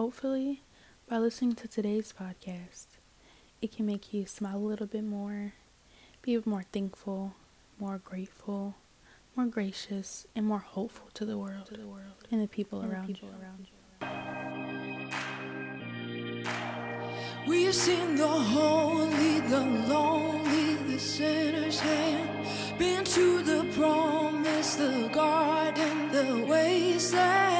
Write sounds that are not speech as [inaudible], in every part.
hopefully, by listening to today's podcast, it can make you smile a little bit more, be more thankful, more grateful, more gracious, and more hopeful to the world, to the world and the people, and around, the people you. around you. We've seen the holy, the lonely, the sinner's hand. Been to the promise, the garden, the wasteland.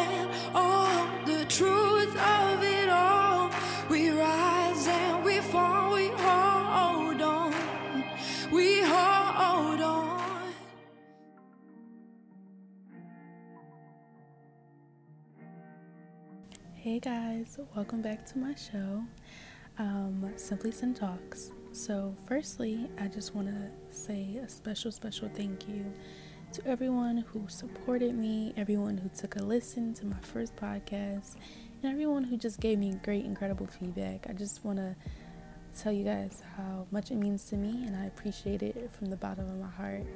Hey guys, welcome back to my show um, Simply Sin Talks. So, firstly, I just want to say a special, special thank you to everyone who supported me, everyone who took a listen to my first podcast, and everyone who just gave me great, incredible feedback. I just want to tell you guys how much it means to me, and I appreciate it from the bottom of my heart.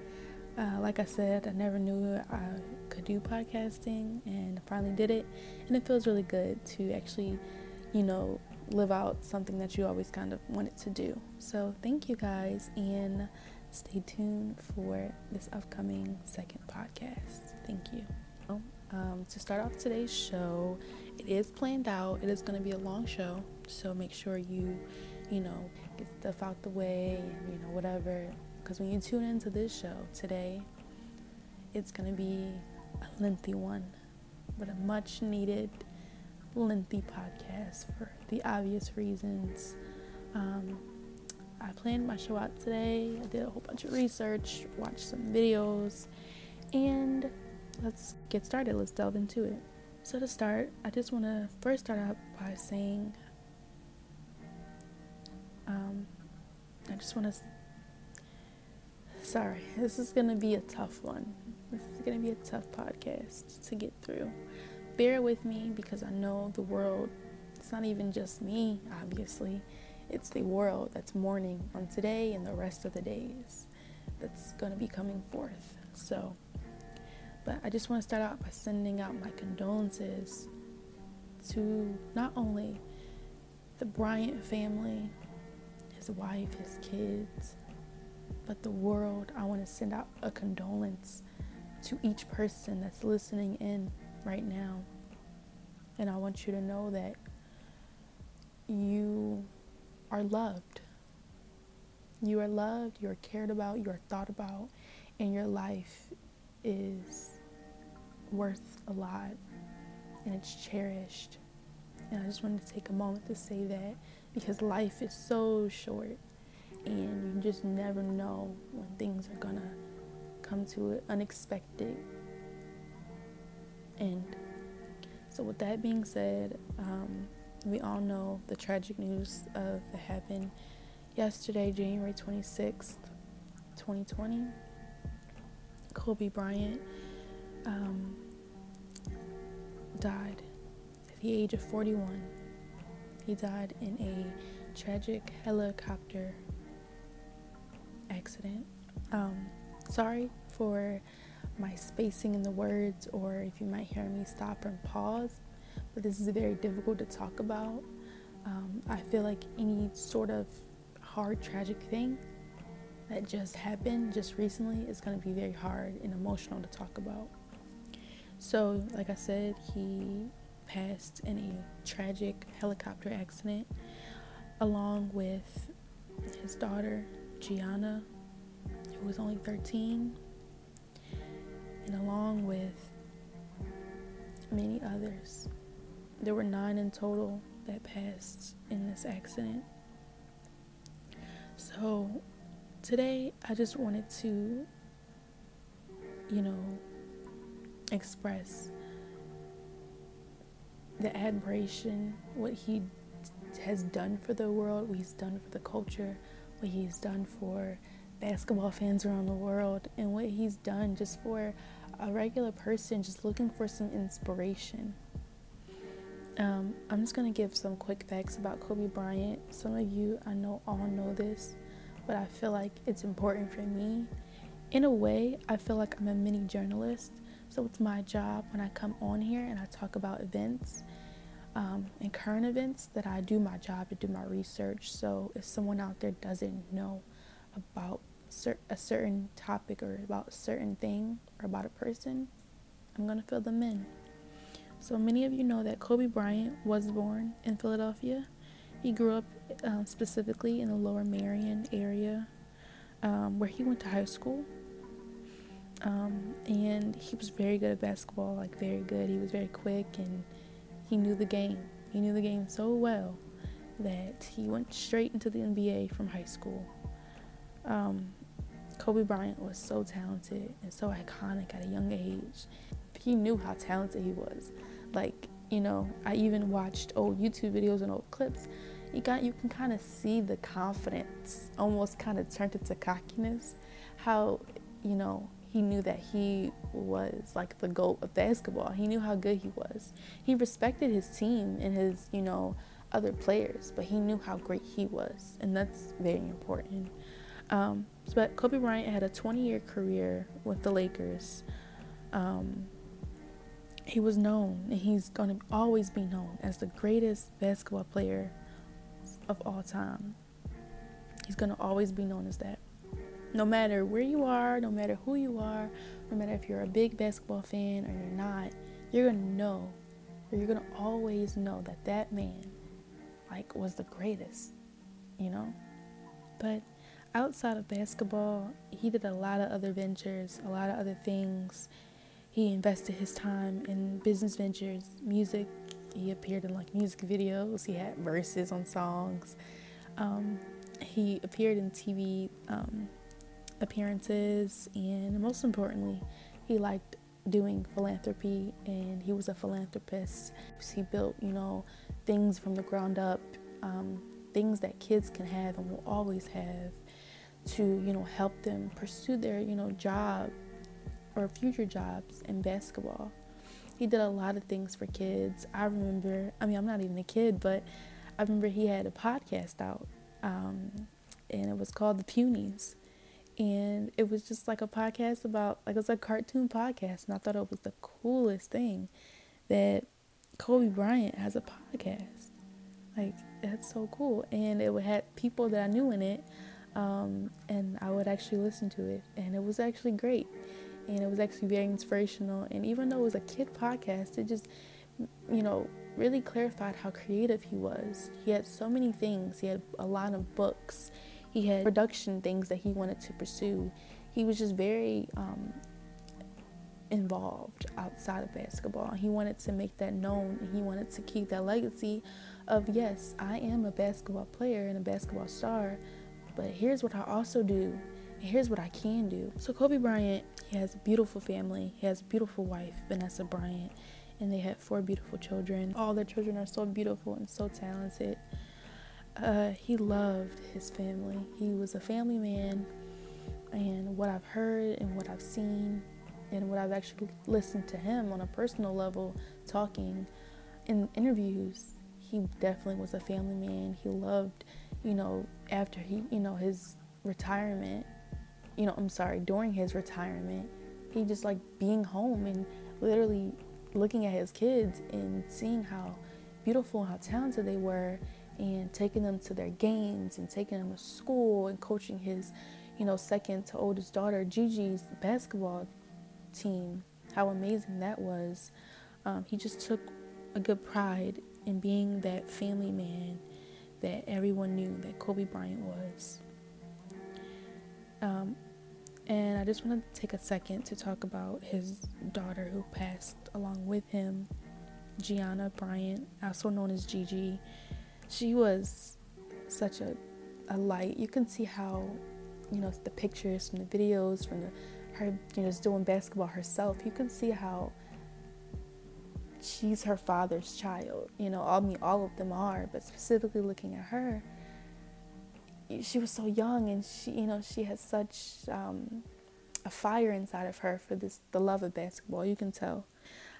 Uh, like I said, I never knew I could do podcasting, and finally did it, and it feels really good to actually, you know, live out something that you always kind of wanted to do. So, thank you guys, and stay tuned for this upcoming second podcast. Thank you. Um, to start off today's show, it is planned out. It is going to be a long show, so make sure you, you know, get stuff out the way and you know whatever. Because when you tune into this show today, it's going to be a lengthy one, but a much needed lengthy podcast for the obvious reasons. Um, I planned my show out today. I did a whole bunch of research, watched some videos, and let's get started. Let's delve into it. So, to start, I just want to first start out by saying um, I just want to. Sorry, this is going to be a tough one. This is going to be a tough podcast to get through bear with me because I know the world, it's not even just me, obviously. It's the world that's mourning on today and the rest of the days that's going to be coming forth. So, but I just want to start out by sending out my condolences to not only the Bryant family, his wife, his kids, but the world. I want to send out a condolence to each person that's listening in right now. And I want you to know that you are loved. You are loved, you are cared about, you are thought about, and your life is worth a lot and it's cherished. And I just wanted to take a moment to say that because life is so short and you just never know when things are gonna come to an unexpected end. So, with that being said, um, we all know the tragic news of that happened yesterday, January 26th, 2020. Kobe Bryant um, died at the age of 41. He died in a tragic helicopter accident. Um, sorry for my spacing in the words, or if you might hear me stop and pause. But this is very difficult to talk about. Um, I feel like any sort of hard, tragic thing that just happened just recently is going to be very hard and emotional to talk about. So, like I said, he passed in a tragic helicopter accident along with his daughter, Gianna, who was only 13, and along with many others. There were nine in total that passed in this accident. So today I just wanted to, you know, express the admiration, what he has done for the world, what he's done for the culture, what he's done for basketball fans around the world and what he's done just for a regular person just looking for some inspiration. Um, I'm just going to give some quick facts about Kobe Bryant. Some of you I know all know this, but I feel like it's important for me. In a way, I feel like I'm a mini journalist. So it's my job when I come on here and I talk about events. Um, in current events that I do my job to do my research. So if someone out there doesn't know about cer- a certain topic or about a certain thing or about a person, I'm going to fill them in. So many of you know that Kobe Bryant was born in Philadelphia. He grew up um, specifically in the Lower Merion area, um, where he went to high school. Um, and he was very good at basketball, like very good. He was very quick and he knew the game. He knew the game so well that he went straight into the NBA from high school. Um, Kobe Bryant was so talented and so iconic at a young age. He knew how talented he was. Like, you know, I even watched old YouTube videos and old clips. You got you can kind of see the confidence almost kind of turned into cockiness. How, you know, he knew that he was like the GOAT of basketball. He knew how good he was. He respected his team and his, you know, other players, but he knew how great he was. And that's very important. Um, but Kobe Bryant had a 20 year career with the Lakers. Um, he was known, and he's going to always be known as the greatest basketball player of all time. He's going to always be known as that no matter where you are, no matter who you are, no matter if you're a big basketball fan or you're not, you're gonna know, or you're gonna always know that that man, like, was the greatest, you know. But outside of basketball, he did a lot of other ventures, a lot of other things. He invested his time in business ventures, music. He appeared in like music videos. He had verses on songs. Um, he appeared in TV um, appearances, and most importantly, he liked doing philanthropy and he was a philanthropist. He built, you know, things from the ground up, um, things that kids can have and will always have to, you know, help them pursue their, you know, job or future jobs in basketball. He did a lot of things for kids. I remember, I mean, I'm not even a kid, but I remember he had a podcast out um, and it was called The Punies and it was just like a podcast about like it was a cartoon podcast and i thought it was the coolest thing that kobe bryant has a podcast. Like that's so cool. And it have people that i knew in it um, and i would actually listen to it and it was actually great. And it was actually very inspirational. And even though it was a kid podcast it just you know really clarified how creative he was. He had so many things. He had a lot of books he had production things that he wanted to pursue. He was just very um, involved outside of basketball. He wanted to make that known. He wanted to keep that legacy of yes, I am a basketball player and a basketball star, but here's what I also do. And here's what I can do. So Kobe Bryant, he has a beautiful family. He has a beautiful wife, Vanessa Bryant, and they have four beautiful children. All their children are so beautiful and so talented. Uh, he loved his family. He was a family man, and what I've heard and what I've seen, and what I've actually listened to him on a personal level talking in interviews, he definitely was a family man. He loved, you know, after he, you know, his retirement, you know, I'm sorry, during his retirement, he just like being home and literally looking at his kids and seeing how beautiful and how talented they were and taking them to their games and taking them to school and coaching his, you know, second to oldest daughter Gigi's basketball team. How amazing that was. Um, he just took a good pride in being that family man that everyone knew that Kobe Bryant was. Um, and I just want to take a second to talk about his daughter who passed along with him, Gianna Bryant, also known as Gigi she was such a, a light. You can see how, you know, the pictures from the videos, from the her, you know, just doing basketball herself. You can see how she's her father's child. You know, I mean, all of them are, but specifically looking at her, she was so young, and she, you know, she had such um, a fire inside of her for this, the love of basketball. You can tell.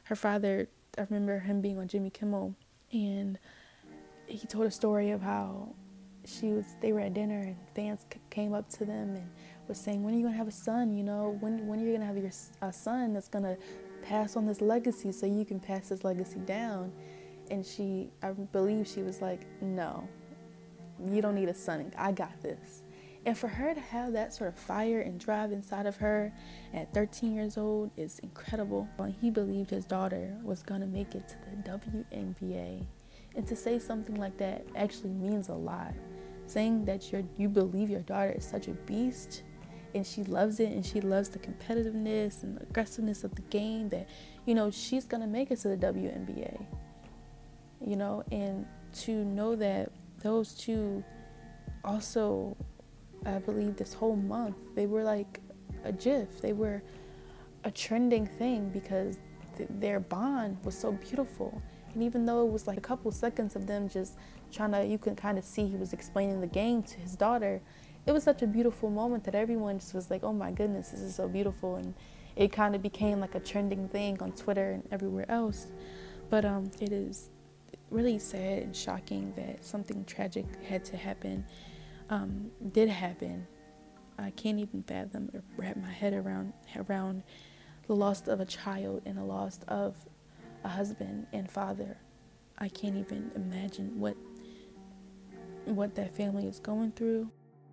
Her father, I remember him being on Jimmy Kimmel, and he told a story of how she was they were at dinner and fans came up to them and was saying when are you gonna have a son you know when when are you gonna have your a son that's gonna pass on this legacy so you can pass this legacy down And she, I believe she was like, no, you don't need a son. I got this. And for her to have that sort of fire and drive inside of her at 13 years old is incredible. When he believed his daughter was going to make it to the WNBA. And to say something like that actually means a lot. Saying that you you believe your daughter is such a beast and she loves it and she loves the competitiveness and aggressiveness of the game that, you know, she's going to make it to the WNBA. You know, and to know that those two also I believe this whole month they were like a GIF. They were a trending thing because th- their bond was so beautiful. And even though it was like a couple seconds of them just trying to, you can kind of see he was explaining the game to his daughter. It was such a beautiful moment that everyone just was like, oh my goodness, this is so beautiful. And it kind of became like a trending thing on Twitter and everywhere else. But um, it is really sad and shocking that something tragic had to happen um, did happen. I can't even fathom or wrap my head around around the loss of a child and the loss of a husband and father. I can't even imagine what what that family is going through.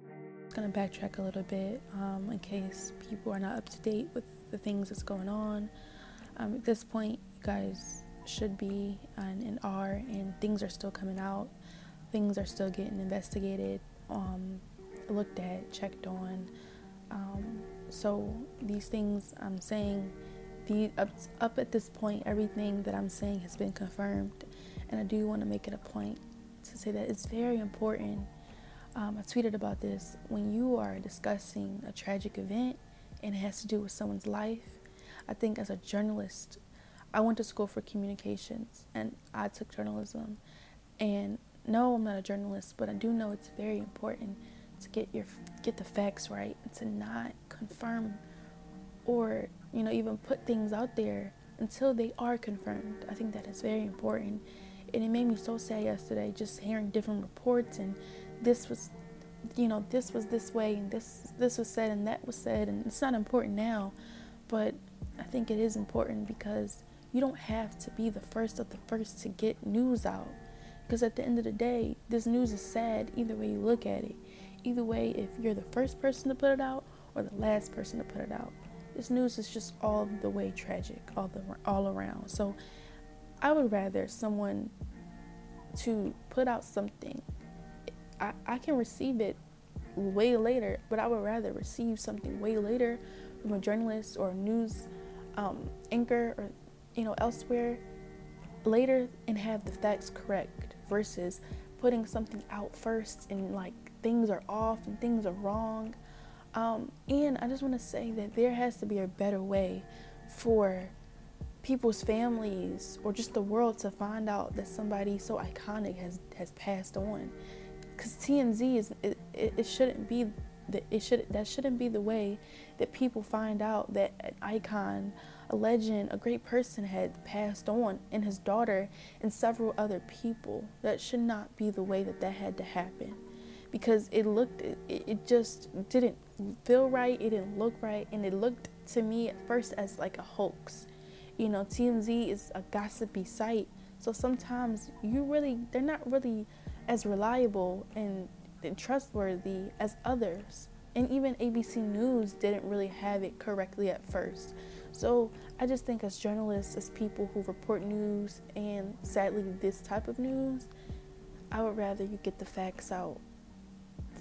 I'm gonna backtrack a little bit um, in case people are not up to date with the things that's going on. Um, at this point, you guys should be and, and are, and things are still coming out. Things are still getting investigated um, looked at, checked on. Um, so these things I'm saying, up, up at this point, everything that I'm saying has been confirmed, and I do want to make it a point to say that it's very important. Um, I tweeted about this when you are discussing a tragic event and it has to do with someone's life. I think as a journalist, I went to school for communications and I took journalism, and no, I'm not a journalist, but I do know it's very important to get your get the facts right and to not confirm or you know even put things out there until they are confirmed. I think that is very important. And it made me so sad yesterday just hearing different reports and this was you know this was this way and this this was said and that was said and it's not important now, but I think it is important because you don't have to be the first of the first to get news out. Because at the end of the day, this news is sad either way you look at it. Either way, if you're the first person to put it out or the last person to put it out, this news is just all the way tragic, all the all around. So, I would rather someone to put out something. I, I can receive it way later, but I would rather receive something way later from a journalist or a news um, anchor or you know elsewhere later and have the facts correct versus putting something out first and like things are off and things are wrong. Um, and I just want to say that there has to be a better way for people's families or just the world to find out that somebody so iconic has has passed on. Because TMZ is it, it, it shouldn't be that it should that shouldn't be the way that people find out that an icon a legend, a great person had passed on, and his daughter and several other people. That should not be the way that that had to happen because it looked, it, it just didn't feel right, it didn't look right, and it looked to me at first as like a hoax. You know, TMZ is a gossipy site, so sometimes you really, they're not really as reliable and, and trustworthy as others. And even ABC News didn't really have it correctly at first. So I just think as journalists, as people who report news and sadly this type of news, I would rather you get the facts out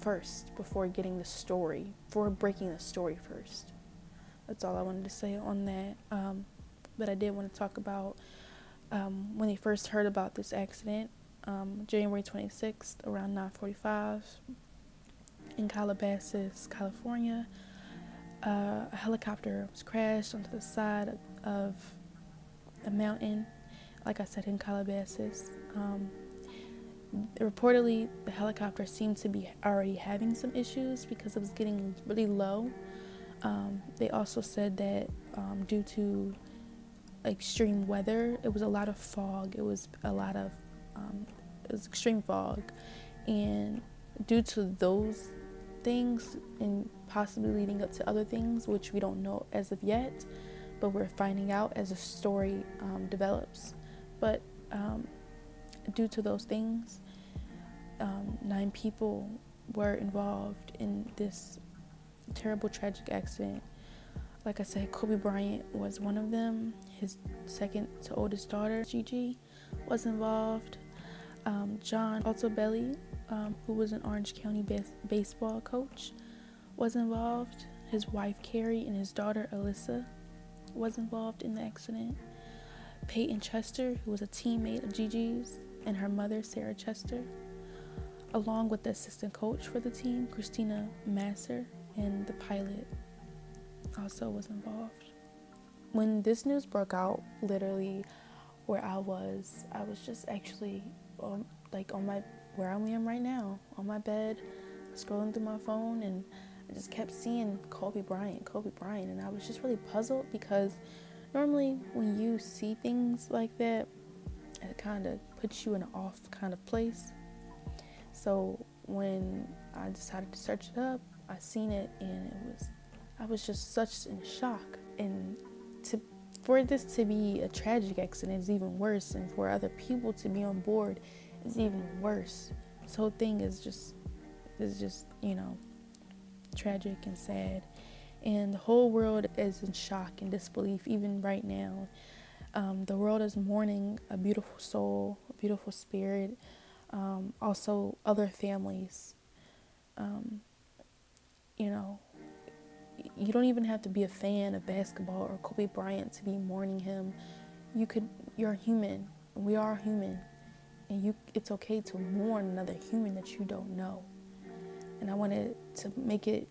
first before getting the story, before breaking the story first. That's all I wanted to say on that. Um, but I did want to talk about um, when they first heard about this accident, um, January 26th, around 9:45 in Calabasas, California uh, a helicopter was crashed onto the side of a mountain, like I said, in Calabasas. Um, reportedly, the helicopter seemed to be already having some issues because it was getting really low. Um, they also said that um, due to extreme weather, it was a lot of fog. It was a lot of um, it was extreme fog, and due to those things and possibly leading up to other things, which we don't know as of yet, but we're finding out as the story um, develops. But um, due to those things, um, nine people were involved in this terrible, tragic accident. Like I said, Kobe Bryant was one of them. His second to oldest daughter, Gigi, was involved. Um, John Altobelli, um, who was an Orange County bas- baseball coach, was involved. His wife Keri and his daughter Alyssa was involved in the accident. Peyton Chester, who was a teammate of Gigi's, and her mother Sarah Chester, along with the assistant coach for the team, Christina Mauser, and the pilot also was involved. When this news broke out, literally where I was, I was just actually on, like on my where I am right now, on my bed, scrolling through my phone, and I just kept seeing Kobe Bryant, Kobe Bryant, and I was just really puzzled because normally when you see things like that, it kind of puts you in an off kind of place. So when I decided to search it up, I seen it and it was I was just such in shock and to for this to be a tragic accident is even worse and for other people to be on board is even worse. This whole thing is just is just, you know, tragic and sad. And the whole world is in shock and disbelief even right now. Um, the world is mourning a beautiful soul, a beautiful spirit, um, also other families. Um, you know, you don't even have to be a fan of basketball or Kobe Bryant to be mourning him. You could, you're human. We are human, and you, it's okay to mourn another human that you don't know. And I wanted to make it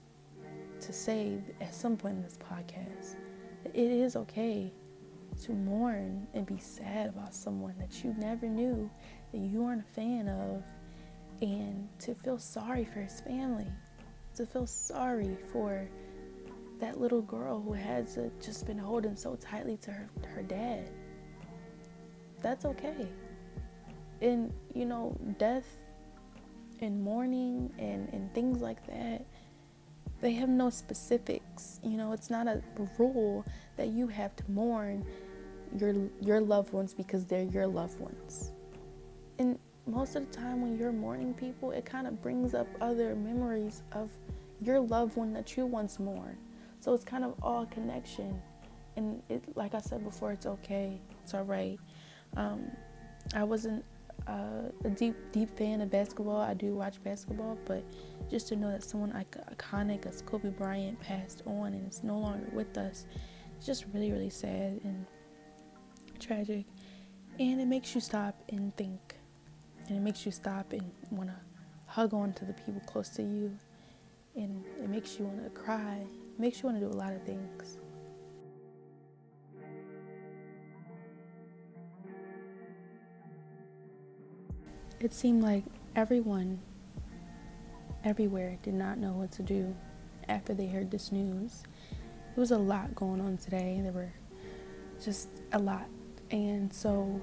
to say at some point in this podcast that it is okay to mourn and be sad about someone that you never knew, that you weren't a fan of, and to feel sorry for his family, to feel sorry for that little girl who has just been holding so tightly to her, her dad. That's okay. And you know, death and mourning and, and things like that, they have no specifics. You know, it's not a rule that you have to mourn your your loved ones because they're your loved ones. And most of the time when you're mourning people, it kind of brings up other memories of your loved one that you once mourned. So it's kind of all connection. And it, like I said before, it's okay. It's all right. Um, I wasn't uh, a deep, deep fan of basketball. I do watch basketball, but just to know that someone like iconic as Kobe Bryant passed on and is no longer with us, it's just really, really sad and tragic, and it makes you stop and think, and it makes you stop and want to hug on to the people close to you, and it makes you want to cry, it makes you want to do a lot of things. It seemed like everyone everywhere did not know what to do after they heard this news. There was a lot going on today. There were just a lot and so,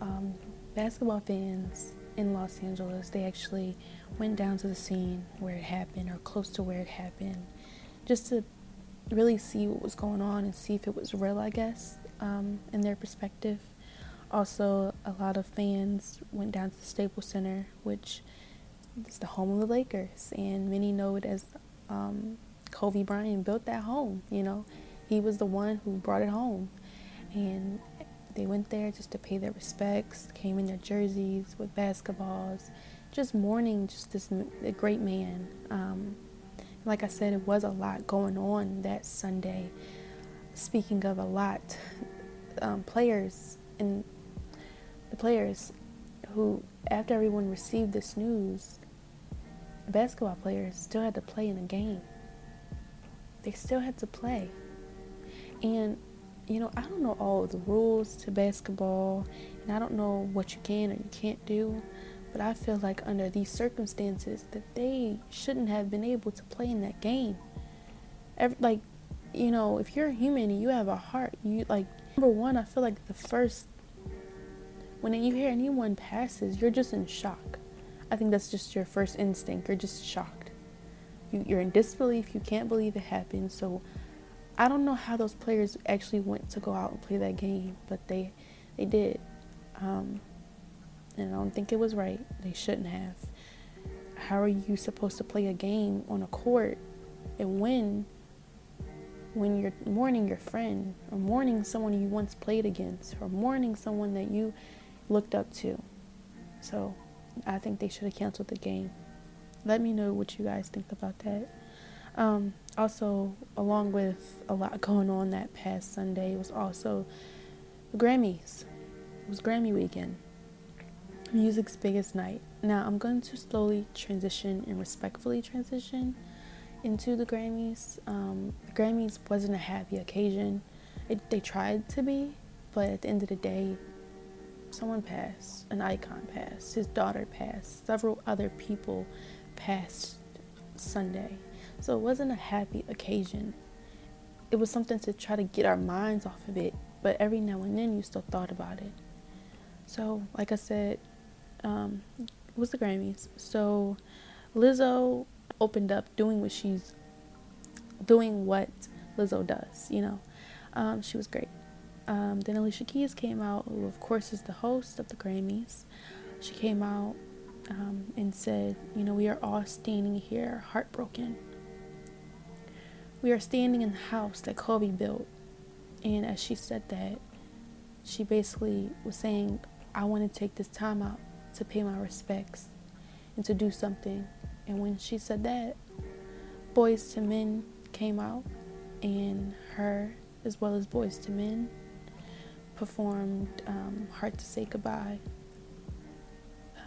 um, basketball fans in Los Angeles, they actually went down to the scene where it happened or close to where it happened just to really see what was going on and see if it was real, I guess, um, in their perspective. Also, a lot of fans went down to the Staples Center, which is the home of the Lakers, and many know it as um, Kobe Bryant built that home. You know, he was the one who brought it home, and they went there just to pay their respects, came in their jerseys with basketballs, just mourning just this great man. Um, like I said, it was a lot going on that Sunday. Speaking of a lot, um, players and the players who, after everyone received this news, basketball players still had to play in a game. They still had to play. And you know, I don't know all the rules to basketball, and I don't know what you can or you can't do, but I feel like under these circumstances that they shouldn't have been able to play in that game. Every, like, you know, if you're a human and you have a heart, you like number one, I feel like the first when you hear anyone passes, you're just in shock. I think that's just your first instinct. You're just shocked. You, you're in disbelief. You can't believe it happened. So I don't know how those players actually went to go out and play that game, but they they did. Um, And I don't think it was right. They shouldn't have. How are you supposed to play a game on a court and win when you're mourning your friend or mourning someone you once played against or mourning someone that you looked up to? So I think they should have canceled the game. Let me know what you guys think about that. Um, also, along with a lot going on that past Sunday, was also the Grammys. It was Grammy weekend, music's biggest night. Now, I'm going to slowly transition and respectfully transition into the Grammys. Um, the Grammys wasn't a happy occasion. It, they tried to be, but at the end of the day, someone passed, an icon passed, his daughter passed, several other people passed Sunday. So it wasn't a happy occasion. It was something to try to get our minds off of it, but every now and then you still thought about it. So, like I said, um, it was the Grammys. So Lizzo opened up doing what she's doing what Lizzo does, you know. Um, she was great. Um, then Alicia Keys came out, who of course is the host of the Grammys. She came out um, and said, You know, we are all standing here heartbroken. We are standing in the house that Kobe built. And as she said that, she basically was saying, I want to take this time out to pay my respects and to do something. And when she said that, Boyz II Men came out, and her, as well as Boyz II Men, performed um, Hard to Say Goodbye.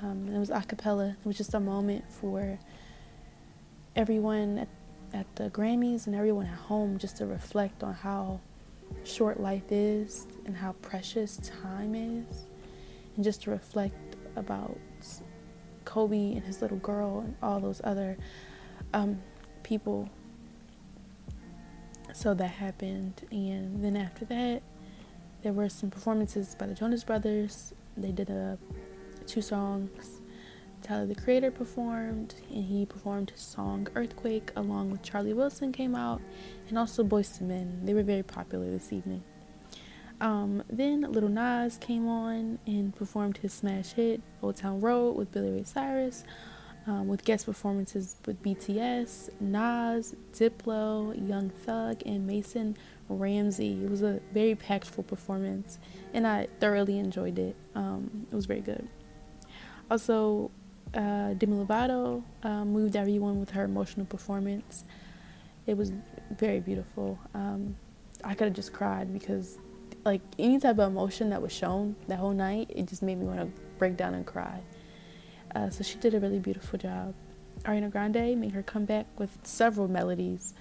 Um, it was a cappella. It was just a moment for everyone at, at the Grammys and everyone at home just to reflect on how short life is and how precious time is, and just to reflect about Kobe and his little girl and all those other um, people. So that happened, and then after that, there were some performances by the Jonas Brothers. They did a two songs. Tyler the Creator performed, and he performed his song Earthquake along with Charlie Wilson came out, and also Boyz II Men. They were very popular this evening. Um, then Little Nas came on and performed his smash hit Old Town Road with Billy Ray Cyrus, um, with guest performances with BTS, Nas, Diplo, Young Thug, and Mason Ramsey. It was a very impactful performance, and I thoroughly enjoyed it. Um, it was very good. Also, uh, Demi Lovato uh, moved everyone with her emotional performance. It was very beautiful. Um, I could have just cried because, like, any type of emotion that was shown that whole night, it just made me want to break down and cry. Uh, so she did a really beautiful job. Ariana Grande made her comeback with several melodies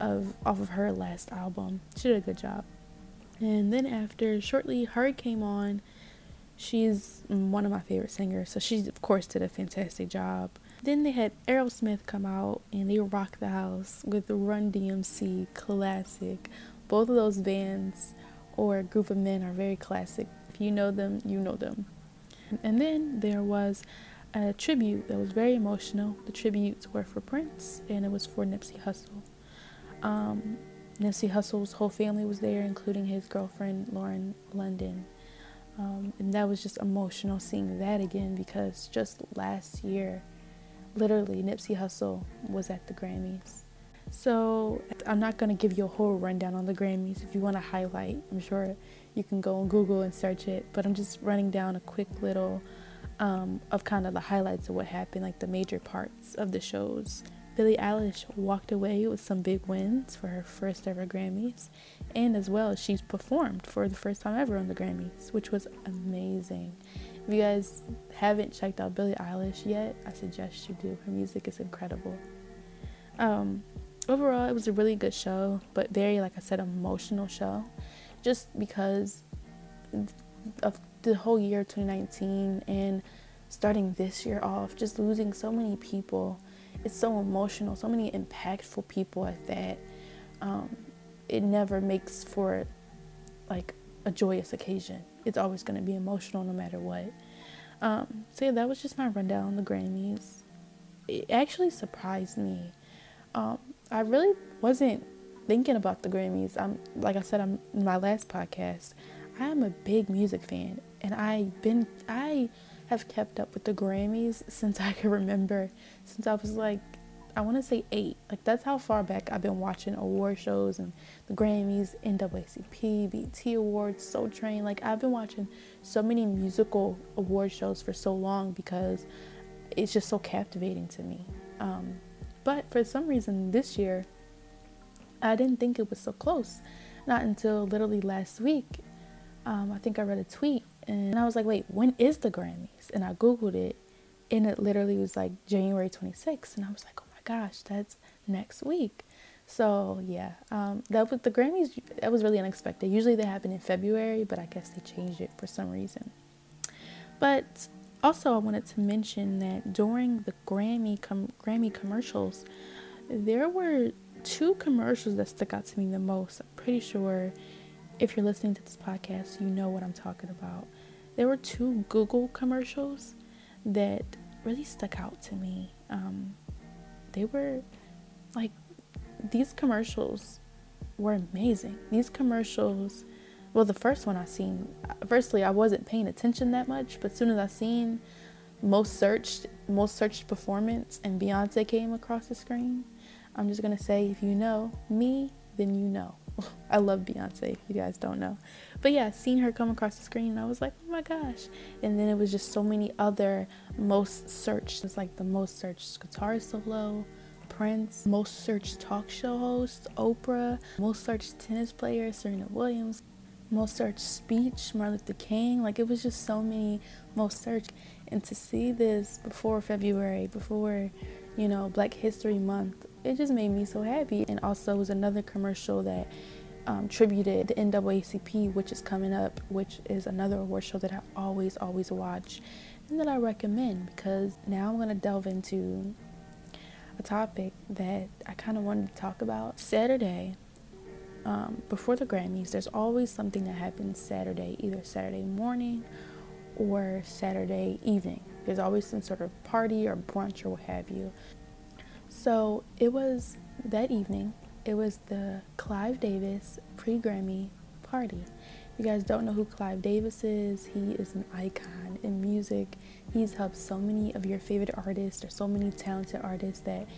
of off of H.E.R. last album. She did a good job. And then after, shortly, her came on. She's one of my favorite singers, so she of course did a fantastic job. Then they had Aerosmith come out and they rocked the house with Run DMC classic. Both of those bands or group of men are very classic. If you know them, you know them. And then there was a tribute that was very emotional. The tributes were for Prince and it was for Nipsey Hussle. Um, Nipsey Hussle's whole family was there, including his girlfriend Lauren London. Um, and that was just emotional seeing that again because just last year, literally, Nipsey Hussle was at the Grammys. So I'm not going to give you a whole rundown on the Grammys. If you want to highlight, I'm sure you can go on Google and search it. But I'm just running down a quick little um, of kind of the highlights of what happened, like the major parts of the shows. Billie Eilish walked away with some big wins for her first ever Grammys, and as well, she's performed for the first time ever on the Grammys, which was amazing. If you guys haven't checked out Billie Eilish yet, I suggest you do. Her music is incredible. Um, overall, it was a really good show, but very, like I said, emotional show, just because of the whole year 2019 and starting this year off, just losing so many people it's so emotional, so many impactful people at that. Um, it never makes for like a joyous occasion. It's always going to be emotional no matter what. Um, so yeah, that was just my rundown on the Grammys. It actually surprised me. Um, I really wasn't thinking about the Grammys. I'm like I said, I'm in my last podcast. I am a big music fan, and I've been I have kept up with the Grammys since [laughs] I can remember, since I was like, I want to say eight. Like that's how far back I've been watching award shows and the Grammys, NAACP, BET Awards, Soul Train. Like I've been watching so many musical award shows for so long because it's just so captivating to me. Um, but for some reason this year, I didn't think it was so close. Not until literally last week. Um, I think I read a tweet and I was like, wait, when is the Grammys? And I Googled it and it literally was like January 26th. And I was like, gosh, that's next week. So yeah, um, that was the Grammys. That was really unexpected. Usually they happen in February, but I guess they changed it for some reason. But also, I wanted to mention that during the Grammy com- Grammy commercials, there were two commercials that stuck out to me the most. I'm pretty sure if you're listening to this podcast, you know what I'm talking about. There were two Google commercials that really stuck out to me. Um, they were like, these commercials were amazing. These commercials, well, the first one I seen, firstly, I wasn't paying attention that much, but soon as I seen most searched, most searched performance and Beyonce came across the screen, I'm just gonna say, if you know me, then you know. [laughs] I love Beyonce, if you guys don't know. But yeah, seeing her come across the screen, and I was like, oh my gosh. And then it was just so many other most searched. It's like the most searched guitar solo, Prince, most searched talk show host, Oprah, most searched tennis player, Serena Williams, most searched speech, Martin Luther King. Like it was just so many most searched. And to see this before February, before, you know, Black History Month, it just made me so happy. And also it was another commercial that um, tributed the NAACP, which is coming up, which is another award show that I always, always watch and that I recommend because now I'm going to delve into a topic that I kind of wanted to talk about. Saturday, um, before the Grammys, there's always something that happens Saturday, either Saturday morning or Saturday evening. There's always some sort of party or brunch or what have you. So it was that evening, it was the Clive Davis pre Grammy party. If you guys don't know who Clive Davis is, he is an icon in music. He's helped so many of your favorite artists or so many talented artists that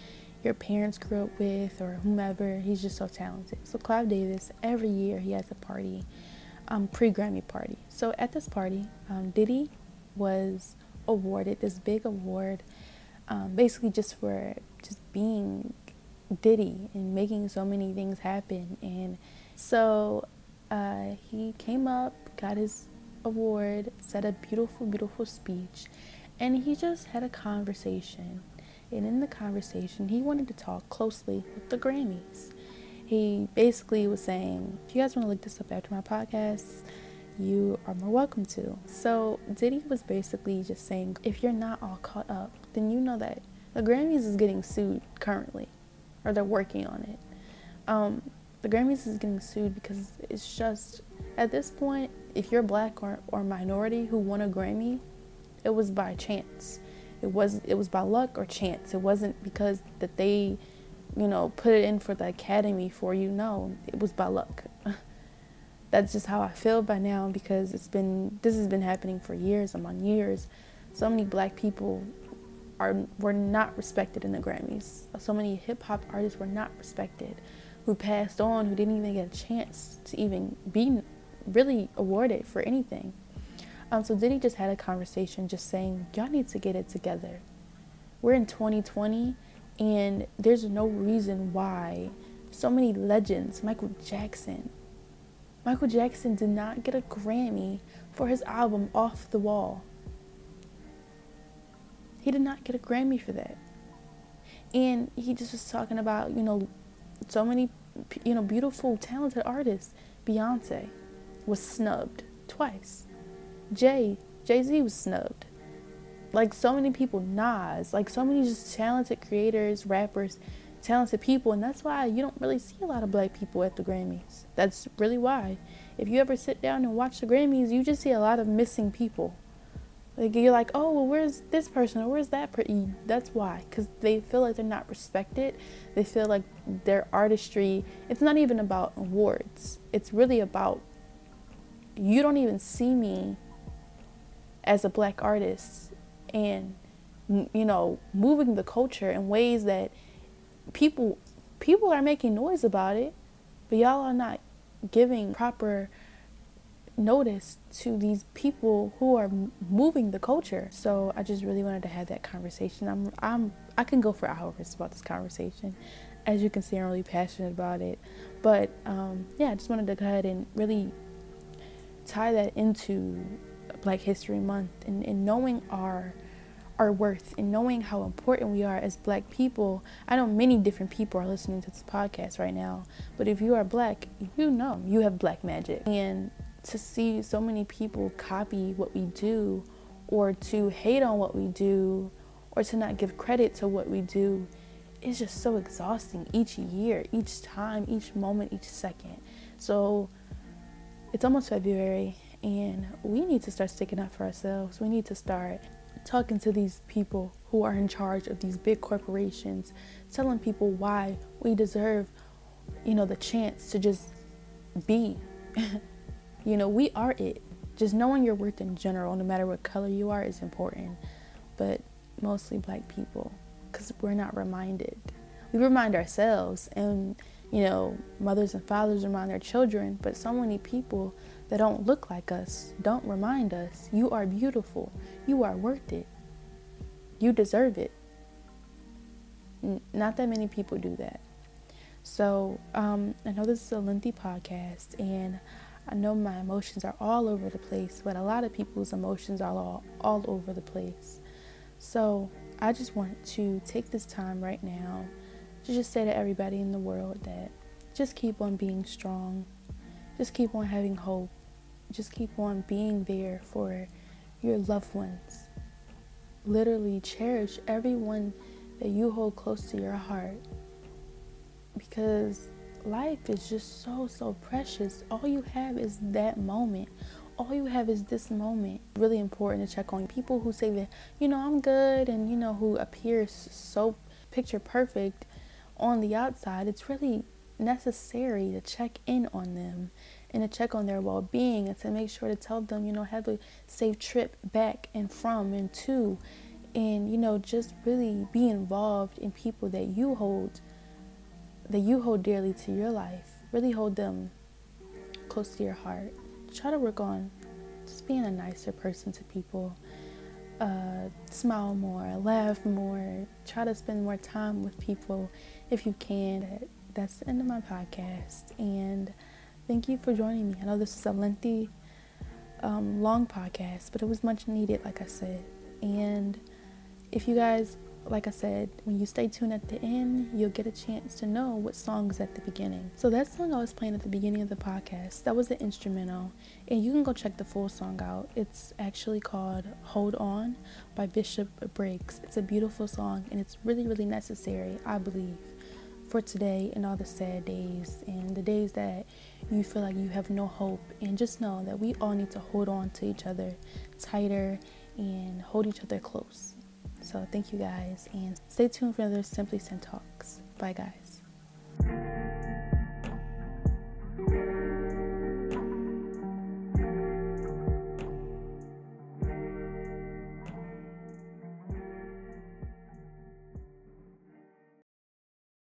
your parents grew up with or whomever. He's just so talented. So Clive Davis, every year he has a party, um, pre-Grammy party. So at this party, um, Diddy was awarded this big award, um, basically just for just being Diddy and making so many things happen. And so uh, he came up, got his award, said a beautiful, beautiful speech, and he just had a conversation. And in the conversation, he wanted to talk closely with the Grammys. He basically was saying, if you guys want to look this up after my podcast, you are more welcome to. So Diddy was basically just saying, if you're not all caught up, then you know that the Grammys is getting sued currently, or they're working on it. Um, the Grammys is getting sued because it's just at this point, if you're black or, or minority who won a Grammy, it was by chance. It was it was by luck or chance. It wasn't because that they, you know, put it in for the Academy for you. No, it was by luck. [laughs] That's just how I feel by now because it's been this has been happening for years among years. So many black people are were not respected in the Grammys. So many hip hop artists were not respected, who passed on, who didn't even get a chance to even be really awarded for anything. Um, so Diddy just had a conversation, just saying, y'all need to get it together. We're in 2020, and there's no reason why so many legends, Michael Jackson. Michael Jackson did not get a Grammy for his album Off the Wall. He did not get a Grammy for that. And he just was talking about, you know, so many, you know, beautiful, talented artists. Beyonce was snubbed twice. Jay, Jay Z was snubbed. Like so many people, Nas, like so many just talented creators, rappers, talented people. And that's why you don't really see a lot of black people at the Grammys. That's really why. If you ever sit down and watch the Grammys, you just see a lot of missing people. Like you're like, oh, well, where's this person or where's that person? That's why, because they feel like they're not respected. They feel like their artistry. It's not even about awards. It's really about you don't even see me as a black artist and you know moving the culture in ways that people people are making noise about it but y'all are not giving proper notice to these people who are moving the culture. So I just really wanted to have that conversation. I'm I'm I can go for hours about this conversation. As you can see, I'm really passionate about it. But um, yeah, I just wanted to go ahead and really tie that into Black History Month and, and knowing our our worth and knowing how important we are as black people. I know many different people are listening to this podcast right now, but if you are black, you know you have black magic. And to see so many people copy what we do or to hate on what we do or to not give credit to what we do is just so exhausting each year, each time, each moment, each second. So it's almost February and we need to start sticking up for ourselves. We need to start talking to these people who are in charge of these big corporations, telling people why we deserve, you know, the chance to just be [laughs] You know, we are it. Just knowing your worth in general, no matter what color you are, is important. But mostly black people, because we're not reminded. We remind ourselves, and you know, mothers and fathers remind their children, but so many people that don't look like us don't remind us you are beautiful, you are worth it, you deserve it. Not that many people do that. So, um, I know this is a lengthy podcast, and I know my emotions are all over the place, but a lot of people's emotions are all, all over the place. So I just want to take this time right now to just say to everybody in the world that just keep on being strong, just keep on having hope, just keep on being there for your loved ones. Literally cherish everyone that you hold close to your heart because life is just so, so precious. All you have is that moment. All you have is this moment. Really important to check on people who say that, you know, I'm good and, you know, who appears so picture perfect on the outside. It's really necessary to check in on them and to check on their well being and to make sure to tell them, you know, have a safe trip back and from and to. And, you know, just really be involved in people that you hold that you hold dearly to your life, really hold them close to your heart. Try to work on just being a nicer person to people. Uh, smile more, laugh more, try to spend more time with people if you can. That's the end of my podcast. And thank you for joining me. I know this is a lengthy, um, long podcast, but it was much needed, like I said. And if you guys like I said, when you stay tuned at the end, you'll get a chance to know what song is at the beginning. So that song I was playing at the beginning of the podcast, that was the instrumental, and you can go check the full song out. It's actually called Hold On by Bishop Briggs. It's a beautiful song and it's really, really necessary, I believe, for today and all the sad days and the days that you feel like you have no hope. And just know that we all need to hold on to each other tighter and hold each other close. So thank you guys and stay tuned for another Simply Sent Talks. Bye guys.